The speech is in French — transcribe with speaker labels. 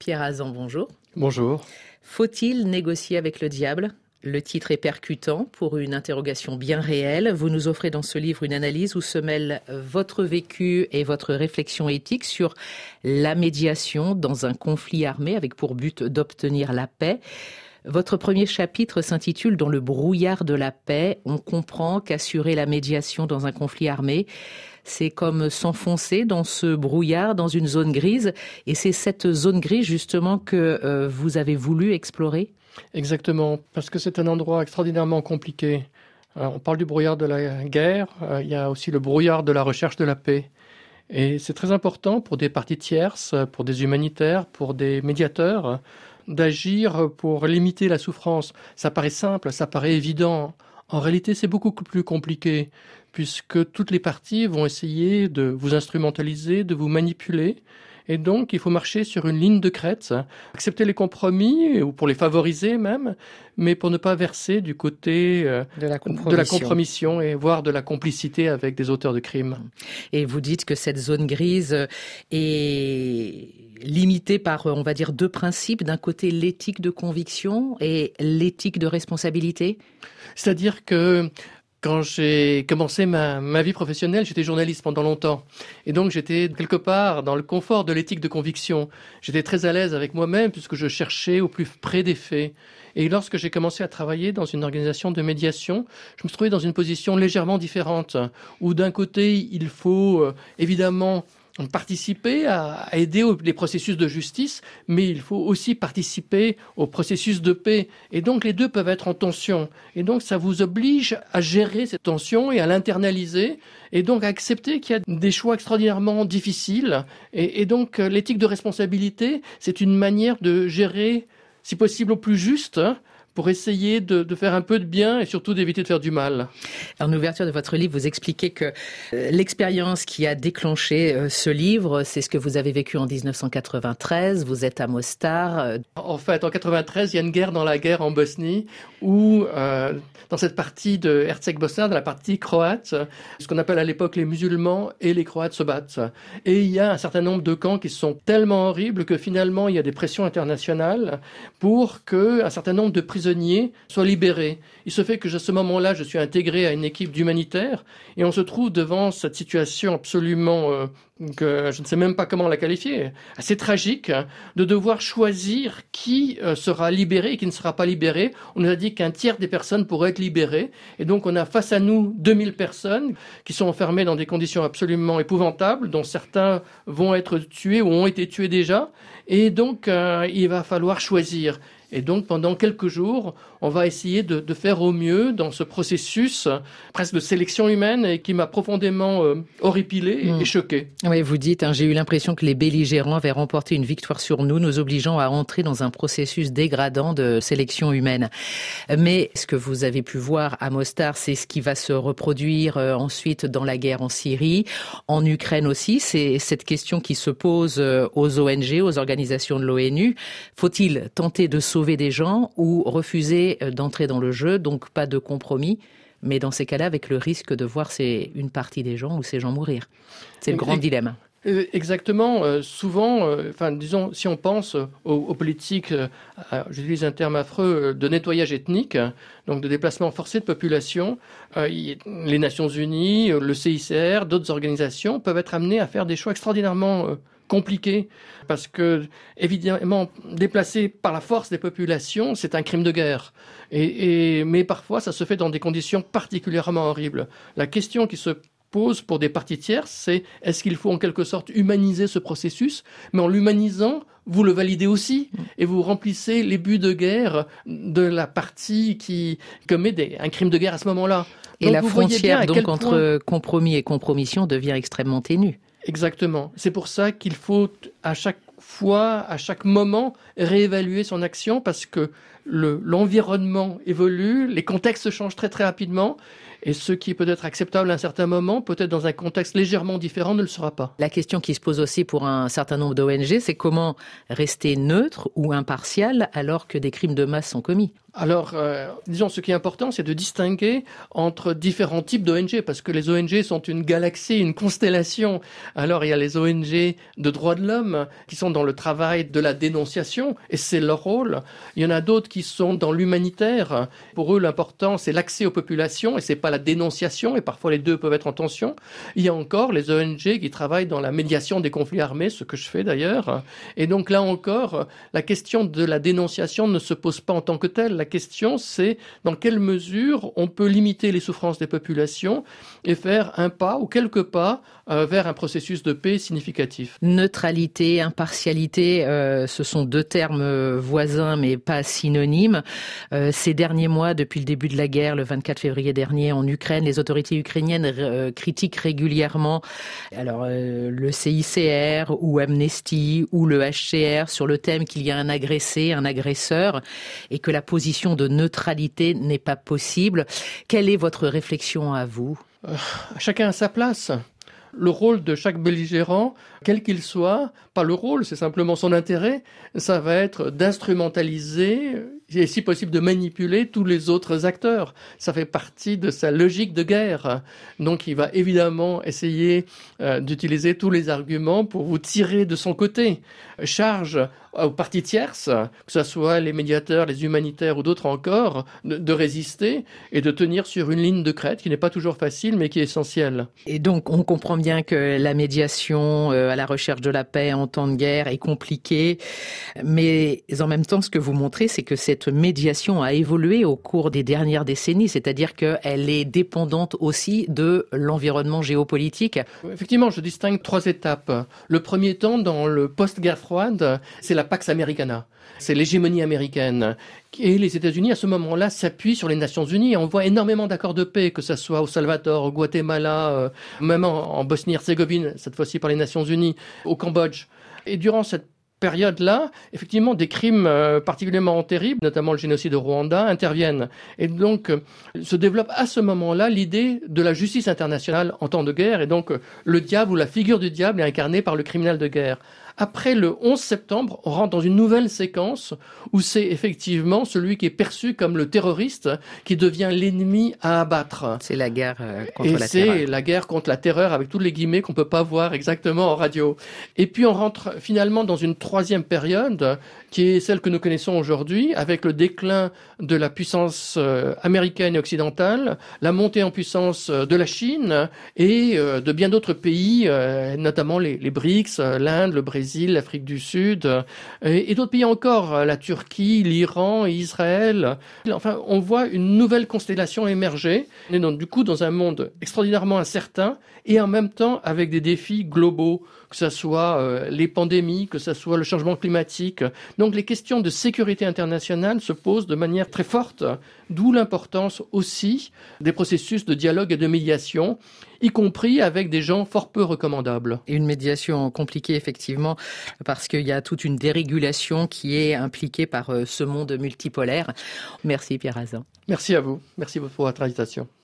Speaker 1: Pierre Azan, bonjour.
Speaker 2: Bonjour.
Speaker 1: Faut-il négocier avec le diable? Le titre est percutant pour une interrogation bien réelle. Vous nous offrez dans ce livre une analyse où se mêlent votre vécu et votre réflexion éthique sur la médiation dans un conflit armé avec pour but d'obtenir la paix. Votre premier chapitre s'intitule Dans le brouillard de la paix. On comprend qu'assurer la médiation dans un conflit armé, c'est comme s'enfoncer dans ce brouillard, dans une zone grise. Et c'est cette zone grise justement que euh, vous avez voulu explorer?
Speaker 2: Exactement, parce que c'est un endroit extraordinairement compliqué. Euh, on parle du brouillard de la guerre, euh, il y a aussi le brouillard de la recherche de la paix. Et c'est très important pour des parties tierces, pour des humanitaires, pour des médiateurs, d'agir pour limiter la souffrance. Ça paraît simple, ça paraît évident. En réalité, c'est beaucoup plus compliqué, puisque toutes les parties vont essayer de vous instrumentaliser, de vous manipuler, et donc, il faut marcher sur une ligne de crête, accepter les compromis, ou pour les favoriser même, mais pour ne pas verser du côté euh, de, la compromission. et voire de la complicité avec des auteurs de crimes.
Speaker 1: Et vous dites que cette zone grise est limitée par, on va dire, deux principes. D'un côté, l'éthique de conviction et l'éthique de responsabilité.
Speaker 2: C'est-à-dire que quand j'ai commencé ma, vie professionnelle, j'étais journaliste pendant longtemps. Et donc j'étais quelque part dans le confort de l'éthique de conviction. J'étais très à l'aise avec moi-même puisque je cherchais au plus près des faits. Et lorsque j'ai commencé à travailler dans une organisation de médiation, je me suis trouvé dans une position légèrement différente, où d'un côté, il faut euh, évidemment participer à, aider les processus de justice, mais il faut aussi participer au processus de paix. Et donc les deux peuvent être en tension. Et donc ça vous oblige à gérer cette tension et à l'internaliser, et donc à accepter qu'il y a des choix extraordinairement difficiles. Et, donc euh, l'éthique de responsabilité, c'est une manière de gérer, si possible au plus juste, pour essayer de, faire un peu de bien et surtout d'éviter de faire du mal.
Speaker 1: En ouverture de votre livre, vous expliquez que euh, l'expérience qui a déclenché euh, ce livre, c'est ce que vous avez vécu en 1993. Vous êtes à Mostar.
Speaker 2: Euh. En fait, en 93, il y a une guerre dans la guerre en Bosnie où, dans cette partie de Herzeg-Bosna, dans la partie croate, ce qu'on appelle à l'époque les musulmans et les croates se battent. Et il y a un certain nombre de camps qui sont tellement horribles que finalement, il y a des pressions internationales pour que un certain nombre de prisonniers prisonniers soient libérés. Il se fait que à ce moment-là, je suis intégré à une équipe d'humanitaires et on se trouve devant cette situation absolument euh, que je ne sais même pas comment la qualifier, assez tragique, hein, de devoir choisir qui euh, sera libéré et qui ne sera pas libéré. On nous a dit qu'un tiers des personnes pourraient être libérées et donc on a face à nous 2000 personnes qui sont enfermées dans des conditions absolument épouvantables, dont certains vont être tués ou ont été tués déjà. Et donc euh, il va falloir choisir. Et donc, pendant quelques jours, on va essayer de, de, faire au mieux dans ce processus presque de sélection humaine et qui m'a profondément euh, horripilé et, hmm. choqué.
Speaker 1: Oui, vous dites, hein, j'ai eu l'impression que les belligérants avaient remporté une victoire sur nous, nous obligeant à entrer dans un processus dégradant de sélection humaine. Mais ce que vous avez pu voir à Mostar, c'est ce qui va se reproduire euh, ensuite dans la guerre en Syrie, en Ukraine aussi. C'est cette question qui se pose euh, aux ONG, aux organisations de l'ONU. Faut-il tenter de sauver des gens ou refuser euh, d'entrer dans le jeu, donc pas de compromis. Mais dans ces cas-là, avec le risque de voir c'est une partie des gens ou ces gens mourir. C'est le grand dilemme.
Speaker 2: Euh, exactement. Euh, souvent, enfin, disons, si on pense aux, politiques, j'utilise un terme affreux, de nettoyage ethnique, donc de déplacement forcé de population, les Nations Unies, le CICR, d'autres organisations peuvent être amenées à faire des choix extraordinairement compliqué parce que évidemment déplacer par la force des populations c'est un crime de guerre et, mais parfois ça se fait dans des conditions particulièrement horribles la question qui se pose pour des parties tierces c'est est-ce qu'il faut en quelque sorte humaniser ce processus? Mais en l'humanisant vous le validez aussi et vous remplissez les buts de guerre de la partie qui commet des, un crime de guerre à ce moment-là.
Speaker 1: Et la frontière donc entre compromis et compromission devient extrêmement ténue.
Speaker 2: Exactement. C'est pour ça qu'il faut à chaque fois, à chaque moment, réévaluer son action parce que l'environnement évolue, les contextes changent très très rapidement et ce qui peut être acceptable à un certain moment, peut-être dans un contexte légèrement différent, ne le sera pas.
Speaker 1: La question qui se pose aussi pour un certain nombre d'ONG, c'est comment rester neutre ou impartial alors que des crimes de masse sont commis?
Speaker 2: Alors, euh, disons, ce qui est important, c'est de distinguer entre différents types d'ONG, parce que les ONG sont une galaxie, une constellation. Alors, il y a les ONG de droits de l'homme qui sont dans le travail de la dénonciation, et c'est leur rôle. Il y en a d'autres qui sont dans l'humanitaire. Pour eux, l'important, c'est l'accès aux populations, et c'est pas la dénonciation, et parfois les deux peuvent être en tension. Il y a encore les ONG qui travaillent dans la médiation des conflits armés, ce que je fais d'ailleurs. Et donc là encore, la question de la dénonciation ne se pose pas en tant que telle la question, c'est dans quelle mesure on peut limiter les souffrances des populations et faire un pas ou quelques pas euh, vers un processus de paix significatif.
Speaker 1: Neutralité, impartialité, euh, ce sont deux termes euh, voisins mais pas synonymes. ces derniers mois, depuis le début de la guerre, le 24 février dernier en Ukraine, les autorités ukrainiennes critiquent régulièrement alors le CICR ou Amnesty ou le HCR sur le thème qu'il y a un agressé, un agresseur et que la position de neutralité n'est pas possible. Quelle est votre réflexion à vous?
Speaker 2: Euh, Chacun a sa place. Le rôle de chaque belligérant, quel qu'il soit, pas le rôle, c'est simplement son intérêt, ça va être d'instrumentaliser et si possible de manipuler tous les autres acteurs. Ça fait partie de sa logique de guerre. Donc il va évidemment essayer euh, d'utiliser tous les arguments pour vous tirer de son côté. Charge aux parties tierces, que ce soit les médiateurs, les humanitaires ou d'autres encore, de, résister et de tenir sur une ligne de crête qui n'est pas toujours facile mais qui est essentielle.
Speaker 1: Et donc on comprend bien que la médiation euh, à la recherche de la paix en temps de guerre est compliquée, mais en même temps ce que vous montrez c'est que cette médiation a évolué au cours des dernières décennies, c'est-à-dire qu'elle est dépendante aussi de l'environnement géopolitique.
Speaker 2: Effectivement, je distingue trois étapes. Le premier temps, dans le post-guerre froide, c'est la Pax Americana. C'est l'hégémonie américaine. Et les États-Unis, à ce moment-là, s'appuient sur les Nations Unies. On voit énormément d'accords de paix, que ce soit au Salvador, au Guatemala, euh, même en, Bosnie-Herzégovine, cette fois-ci par les Nations Unies, au Cambodge. Et durant cette période-là, effectivement, des crimes euh, particulièrement terribles, notamment le génocide au Rwanda, interviennent. Et donc, euh, se développe à ce moment-là l'idée de la justice internationale en temps de guerre. Et donc, le diable ou la figure du diable est incarnée par le criminel de guerre après le 11 septembre, on rentre dans une nouvelle séquence où c'est effectivement celui qui est perçu comme le terroriste qui devient l'ennemi à abattre.
Speaker 1: C'est la guerre euh, contre la
Speaker 2: terreur. c'est la guerre contre la terreur avec tous les guillemets qu'on peut pas voir exactement en radio. Et puis on rentre finalement dans une troisième période qui est celle que nous connaissons aujourd'hui avec le déclin de la puissance euh, américaine et occidentale, la montée en puissance euh, de la Chine et de bien d'autres pays, notamment les, BRICS, l'Inde, le Brésil l'Afrique du Sud, euh, et, d'autres pays encore, euh, la Turquie, l'Iran, Israël. Enfin, on voit une nouvelle constellation émerger. On est donc du coup dans un monde extraordinairement incertain et en même temps avec des défis globaux, que ce soit euh, les pandémies, que ce soit le changement climatique. Donc les questions de sécurité internationale se posent de manière très forte, d'où l'importance aussi des processus de dialogue et de médiation, y compris avec des gens fort peu recommandables.
Speaker 1: Une médiation compliquée, effectivement, parce qu'il y a toute une dérégulation qui est impliquée par euh, ce monde multipolaire. Merci Pierre Azan.
Speaker 2: Merci à vous. Merci pour votre invitation.